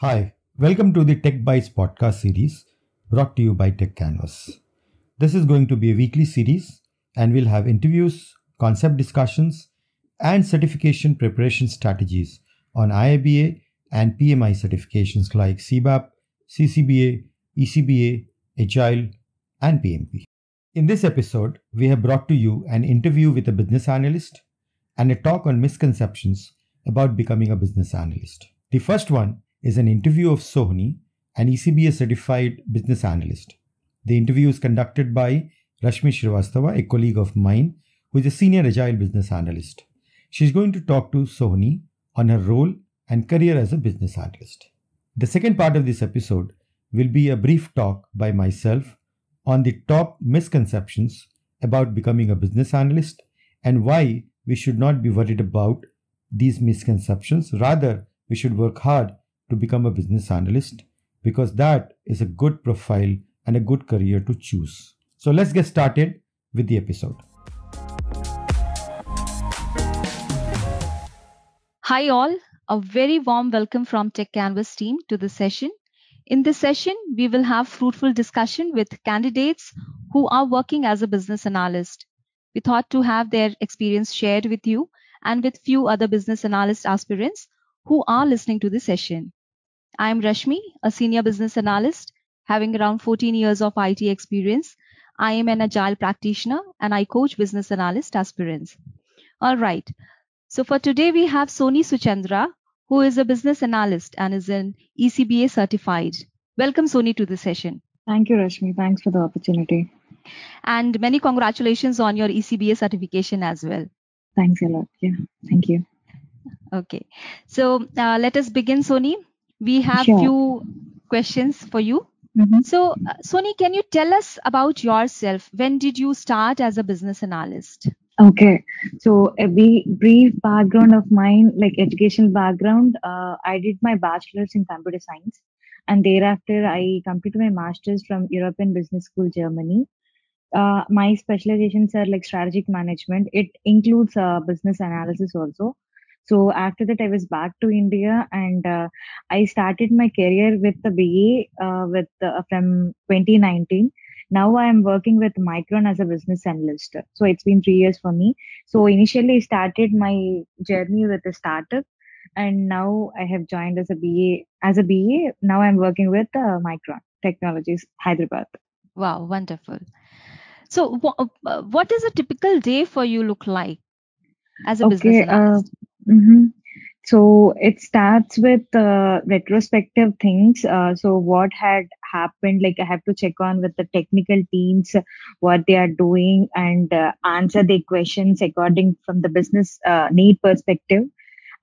Hi, welcome to the Tech Bytes podcast series brought to you by Tech Canvas. This is going to be a weekly series and we'll have interviews, concept discussions, and certification preparation strategies on IIBA and PMI certifications like CBAP, CCBA, ECBA, Agile, and PMP. In this episode, we have brought to you an interview with a business analyst and a talk on misconceptions about becoming a business analyst. The first one is an interview of Sohni, an ECBA certified business analyst. The interview is conducted by Rashmi Srivastava, a colleague of mine, who is a senior agile business analyst. She's going to talk to Sohni on her role and career as a business analyst. The second part of this episode will be a brief talk by myself on the top misconceptions about becoming a business analyst and why we should not be worried about these misconceptions. Rather, we should work hard to become a business analyst because that is a good profile and a good career to choose. So let's get started with the episode. Hi, all. A very warm welcome from Tech Canvas team to the session. In this session, we will have fruitful discussion with candidates who are working as a business analyst. We thought to have their experience shared with you and with few other business analyst aspirants who are listening to the session. I am Rashmi, a senior business analyst having around 14 years of IT experience. I am an agile practitioner and I coach business analyst aspirants. All right. So for today, we have Sohni Suchandra, who is a business analyst and is an ECBA certified. Welcome, Sohni, to the session. Thank you, Rashmi. Thanks for the opportunity. And many congratulations on your ECBA certification as well. Thanks a lot. Yeah, thank you. Okay. So uh, let us begin, Sohni we have Sure. few questions for you. Mhm. So, uh, Sohni, can you tell us about yourself? When did you start as a business analyst? Okay, so a brief background of mine, like educational background. Uh, I did my bachelor's in computer science, and thereafter I completed my master's from European Business School, Germany. Uh, my specializations are like strategic management. It includes uh, business analysis also. So after that, I was back to India and uh, I started my career with the BA uh, with uh, from 2019. Now I am working with Micron as a business analyst. So it's been three years for me. So initially I started my journey with a startup, and now I have joined as a BA. As a BA, now I'm working with uh, Micron Technologies, Hyderabad. Wow, wonderful. So, wha- uh, what does a typical day for you look like as a business Okay, uh, analyst? hmm So it starts with uh, retrospective things. Uh, so what had happened? Like I have to check on with the technical teams what they are doing and uh, answer their questions according from the business uh, need perspective.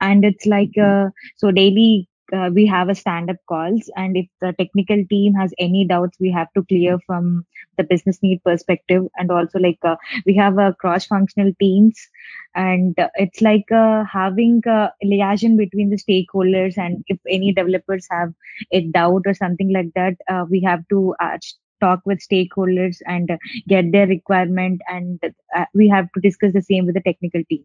And it's like uh, so daily. Uh, we have a stand-up calls, and if the technical team has any doubts, we have to clear from the business need perspective, and also like uh, we have a cross-functional teams. And uh, it's like uh, having a liaison between the stakeholders. And if any developers have a doubt or something like that uh, we have to uh, talk with stakeholders and uh, get their requirement. And uh, we have to discuss the same with the technical team.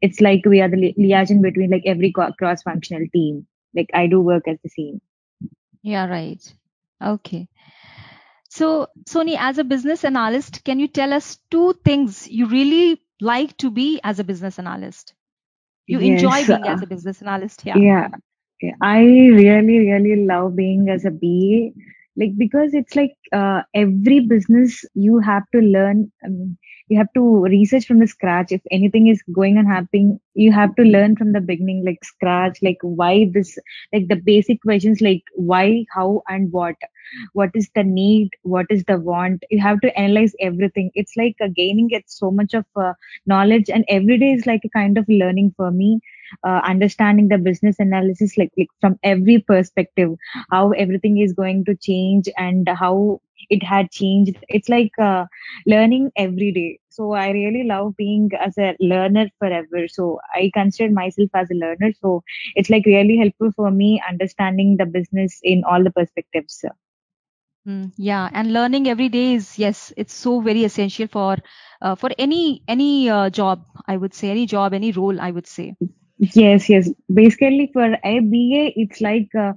It's like we are the li- liaison between like every cross functional team. Like i do work as the same. Yeah, right. Okay. So, Sohni, as a business analyst, can you tell us two things you really like to be as a business analyst? You enjoy being uh, as a business analyst, yeah. yeah yeah. i really really love being as a ba like because it's like uh, every business you have to learn I mean, you have to research from the scratch if anything is going on happening you have to learn from the beginning like scratch like why this like the basic questions like why how and what what is the need what is the want? You have to analyze everything. It's like uh, gaining it so much of uh, knowledge and every day is like a kind of learning for me uh, understanding the business analysis like, like from every perspective how everything is going to change and how it had changed. It's like uh, learning every day. So i really love being as a learner forever. So i consider myself as a learner. So it's like really helpful for me understanding the business in all the perspectives Mm, yeah, and learning every day is yes, it's so very essential for uh, for any any uh, job. I would say any job, any role. I would say. Yes, yes. Basically, for a BA, it's like uh,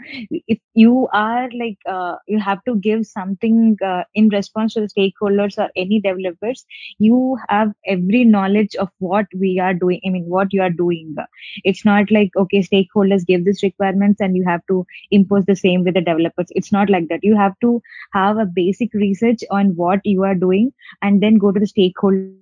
if you are like uh, you have to give something uh, in response to the stakeholders or any developers. You have every knowledge of what we are doing. I mean, what you are doing. It's not like okay, stakeholders give this requirements and you have to impose the same with the developers. It's not like that. You have to have a basic research on what you are doing and then go to the stakeholders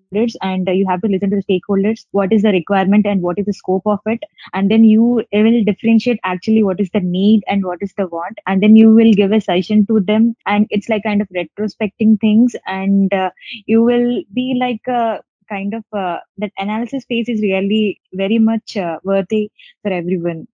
and you have to listen to the stakeholders what is the requirement and what is the scope of it. And then you will differentiate actually what is the need and what is the want. And then you will give a session to them. And it's like kind of retrospecting things. And uh, you will be like uh, kind of uh, that analysis phase is really very much uh, worthy for everyone.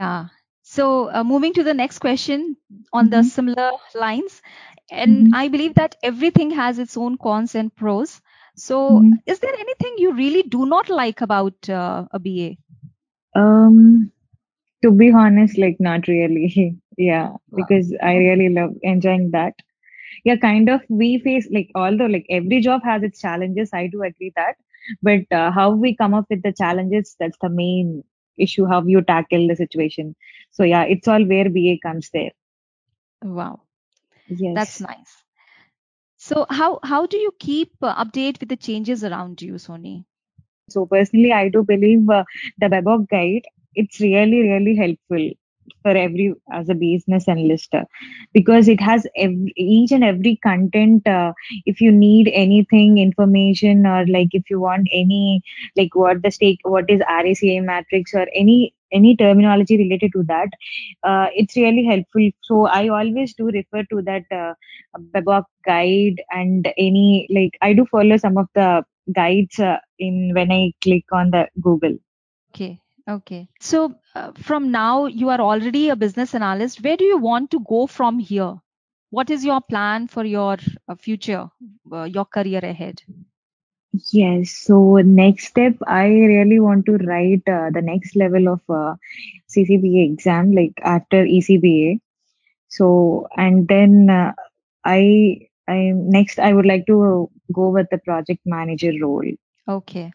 Yeah. So uh, moving to the next question on mm-hmm. the similar lines. And mm-hmm. i believe that everything has its own cons and pros so, mm-hmm. is there anything you really do not like about uh, a BA? Um, to be honest, like not really. yeah, wow. because I really love enjoying that. Yeah, kind of. We face like although like every job has its challenges. I do agree that, but uh, how we come up with the challenges that's the main issue. How you tackle the situation. So yeah, it's all where BA comes there. Wow. Yes. That's nice. So how how do you keep uh, update with the changes around you, Sohni? So personally, I do believe uh, the BABOK guide. It's really really helpful for every as a business analyst uh, because it has every, each and every content uh, if you need anything information or like if you want any like what the stake what is RACI matrix or any any terminology related to that uh, it's really helpful. So i always do refer to that uh, BABOK guide and any like i do follow some of the guides uh, in when i click on the google. Okay okay. So uh, from now you are already a business analyst. Where do you want to go from here? What is your plan for your uh, future uh, your career ahead Yes. So next step, I really want to write uh, the next level of uh, CCBA exam, like after ECBA. So and then uh, I I next I would like to go with the project manager role. Okay.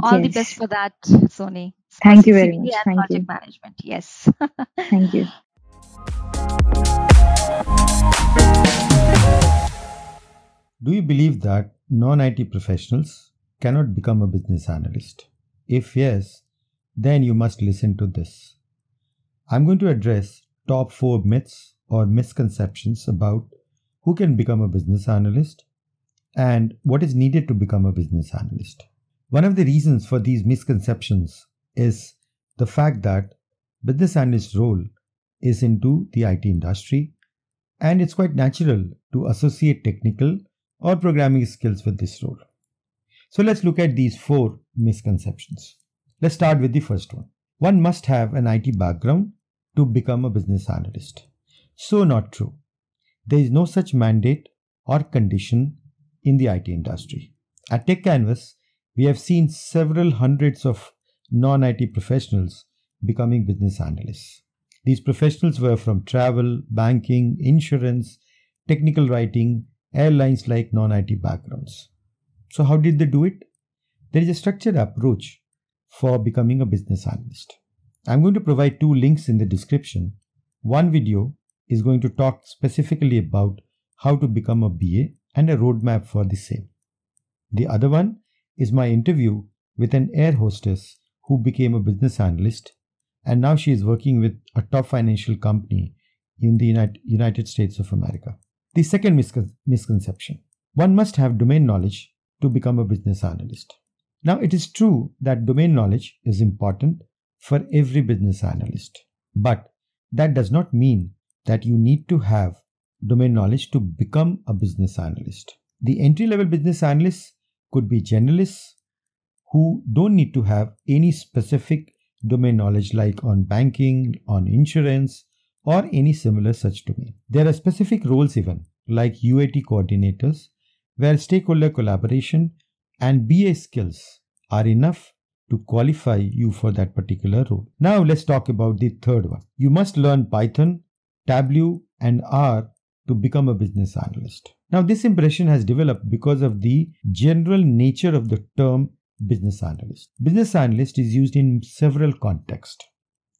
All yes. the best for that, Sohni. Thank you very much. Thank project you. management. Yes. Thank you. Do you believe that non IT professionals cannot become a business analyst? If yes, then you must listen to this. I'm going to address top four myths or misconceptions about who can become a business analyst and what is needed to become a business analyst. One of the reasons for these misconceptions is the fact that business analyst role is into the IT industry and it's quite natural to associate technical or programming skills with this role. So let's look at these four misconceptions. Let's start with the first one. One must have an IT background to become a business analyst. So not true. There is no such mandate or condition in the IT industry. At Tech Canvas, we have seen several hundreds of non IT professionals becoming business analysts. These professionals were from travel, banking, insurance, technical writing, airlines like non IT backgrounds. So, how did they do it? There is a structured approach for becoming a business analyst. I'm going to provide two links in the description. One video is going to talk specifically about how to become a BA and a roadmap for the same. The other one is my interview with an air hostess who became a business analyst and now she is working with a top financial company in the United States of America. The second miscon- misconception one must have domain knowledge to become a business analyst. Now, it is true that domain knowledge is important for every business analyst, but that does not mean that you need to have domain knowledge to become a business analyst. The entry level business analysts could be generalists who don't need to have any specific domain knowledge like on banking, on insurance, or any similar such domain. There are specific roles even like UAT coordinators where stakeholder collaboration and BA skills are enough to qualify you for that particular role. Now let's talk about the third one. You must learn Python, Tableau and R to become a business analyst. Now this impression has developed because of the general nature of the term business analyst. Business analyst is used in several contexts.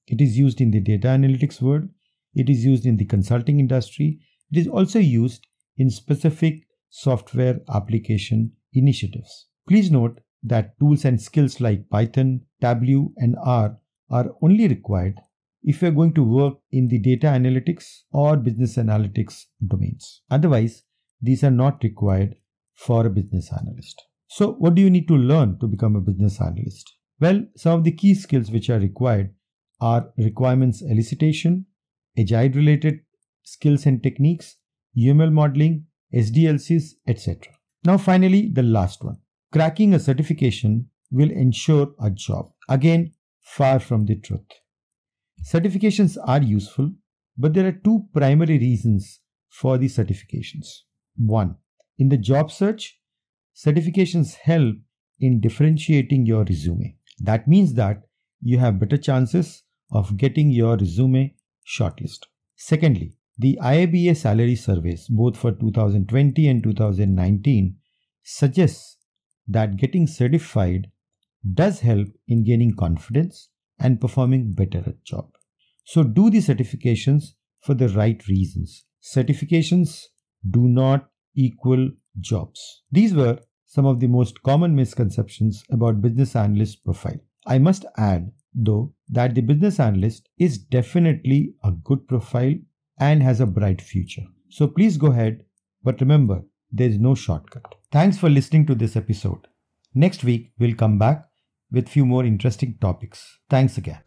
It is used in the data analytics world, it is used in the consulting industry, it is also used in specific software application initiatives. Please note that tools and skills like Python, Tableau, and R are only required if you're going to work in the data analytics or business analytics domains. Otherwise, these are not required for a business analyst. So, what do you need to learn to become a business analyst? Well, some of the key skills which are required are requirements elicitation, agile related skills and techniques, UML modeling, SDLCs, etc. Now, finally, the last one. Cracking a certification will ensure a job. Again, far from the truth. Certifications are useful, but there are two primary reasons for the certifications. One, in the job search, certifications help in differentiating your resume. That means that you have better chances of getting your resume shortlisted. Secondly, the IIBA salary surveys, both for 2020 and 2019, suggests that getting certified does help in gaining confidence and performing better at job. So do the certifications for the right reasons. Certifications do not equal jobs. These were some of the most common misconceptions about business analyst profile. I must add though that the business analyst is definitely a good profile and has a bright future. So please go ahead, but remember there is no shortcut. Thanks for listening to this episode. Next week we'll come back with few more interesting topics. Thanks again.